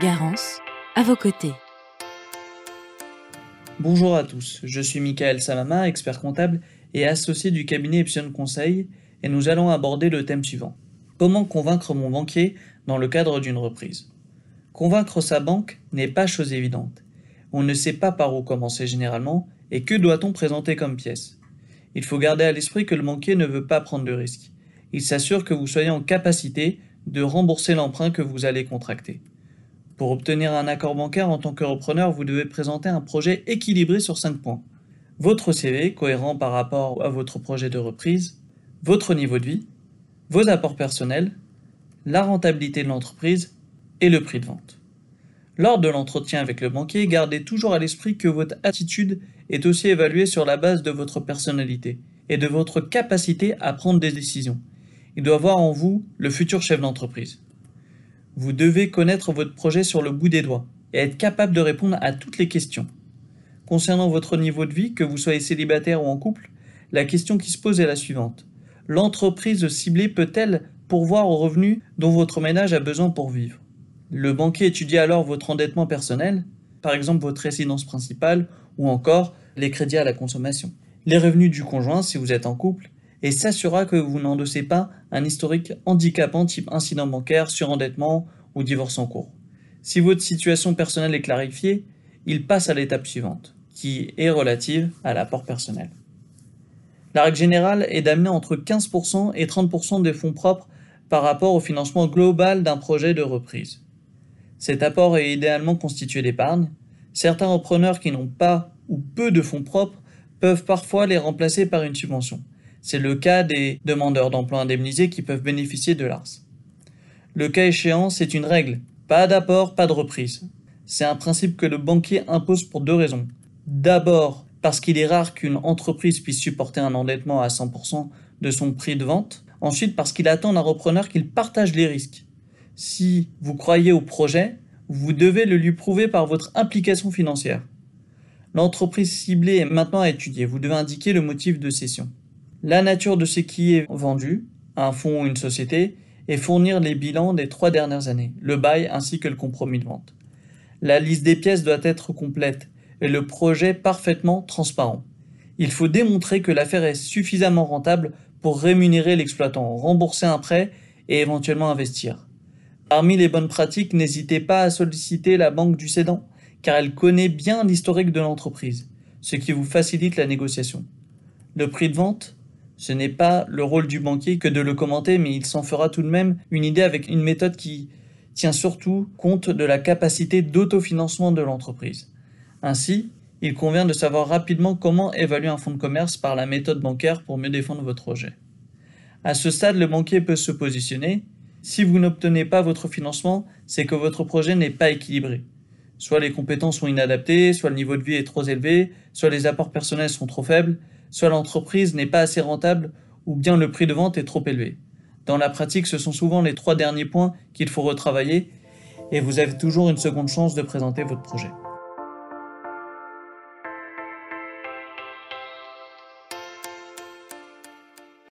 Garance, à vos côtés. Bonjour à tous, je suis Michael Samama, expert comptable et associé du cabinet Epsilon Conseil, et nous allons aborder le thème suivant. Comment convaincre mon banquier dans le cadre d'une reprise? Convaincre sa banque n'est pas chose évidente. On ne sait pas par où commencer généralement, et que doit-on présenter comme pièce? Il faut garder à l'esprit que le banquier ne veut pas prendre de risques. Il s'assure que vous soyez en capacité de rembourser l'emprunt que vous allez contracter. Pour obtenir un accord bancaire en tant que repreneur, vous devez présenter un projet équilibré sur 5 points. Votre CV, cohérent par rapport à votre projet de reprise, votre niveau de vie, vos apports personnels, la rentabilité de l'entreprise et le prix de vente. Lors de l'entretien avec le banquier, gardez toujours à l'esprit que votre attitude est aussi évaluée sur la base de votre personnalité et de votre capacité à prendre des décisions. Il doit voir en vous le futur chef d'entreprise. Vous devez connaître votre projet sur le bout des doigts et être capable de répondre à toutes les questions. Concernant votre niveau de vie, que vous soyez célibataire ou en couple, la question qui se pose est la suivante. L'entreprise ciblée peut-elle pourvoir aux revenus dont votre ménage a besoin pour vivre? Le banquier étudie alors votre endettement personnel, par exemple votre résidence principale ou encore les crédits à la consommation. Les revenus du conjoint si vous êtes en couple et s'assurera que vous n'endossez pas un historique handicapant type incident bancaire, surendettement ou divorce en cours. Si votre situation personnelle est clarifiée, il passe à l'étape suivante, qui est relative à l'apport personnel. La règle générale est d'amener entre 15% et 30% des fonds propres par rapport au financement global d'un projet de reprise. Cet apport est idéalement constitué d'épargne. Certains repreneurs qui n'ont pas ou peu de fonds propres peuvent parfois les remplacer par une subvention. C'est le cas des demandeurs d'emploi indemnisés qui peuvent bénéficier de l'ARS. Le cas échéant, c'est une règle. Pas d'apport, pas de reprise. C'est un principe que le banquier impose pour deux raisons. D'abord, parce qu'il est rare qu'une entreprise puisse supporter un endettement à 100% de son prix de vente. Ensuite, parce qu'il attend d'un repreneur qu'il partage les risques. Si vous croyez au projet, vous devez le lui prouver par votre implication financière. L'entreprise ciblée est maintenant à étudier. Vous devez indiquer le motif de cession la nature de ce qui est vendu, un fonds ou une société, et fournir les bilans des trois dernières années, le bail ainsi que le compromis de vente. La liste des pièces doit être complète et le projet parfaitement transparent. Il faut démontrer que l'affaire est suffisamment rentable pour rémunérer l'exploitant, rembourser un prêt et éventuellement investir. Parmi les bonnes pratiques, n'hésitez pas à solliciter la banque du cédant, car elle connaît bien l'historique de l'entreprise, ce qui vous facilite la négociation. Le prix de vente ce n'est pas le rôle du banquier que de le commenter, mais il s'en fera tout de même une idée avec une méthode qui tient surtout compte de la capacité d'autofinancement de l'entreprise. Ainsi, il convient de savoir rapidement comment évaluer un fonds de commerce par la méthode bancaire pour mieux défendre votre projet. À ce stade, le banquier peut se positionner. Si vous n'obtenez pas votre financement, c'est que votre projet n'est pas équilibré. Soit les compétences sont inadaptées, soit le niveau de vie est trop élevé, soit les apports personnels sont trop faibles, soit l'entreprise n'est pas assez rentable ou bien le prix de vente est trop élevé. Dans la pratique, ce sont souvent les trois derniers points qu'il faut retravailler et vous avez toujours une seconde chance de présenter votre projet.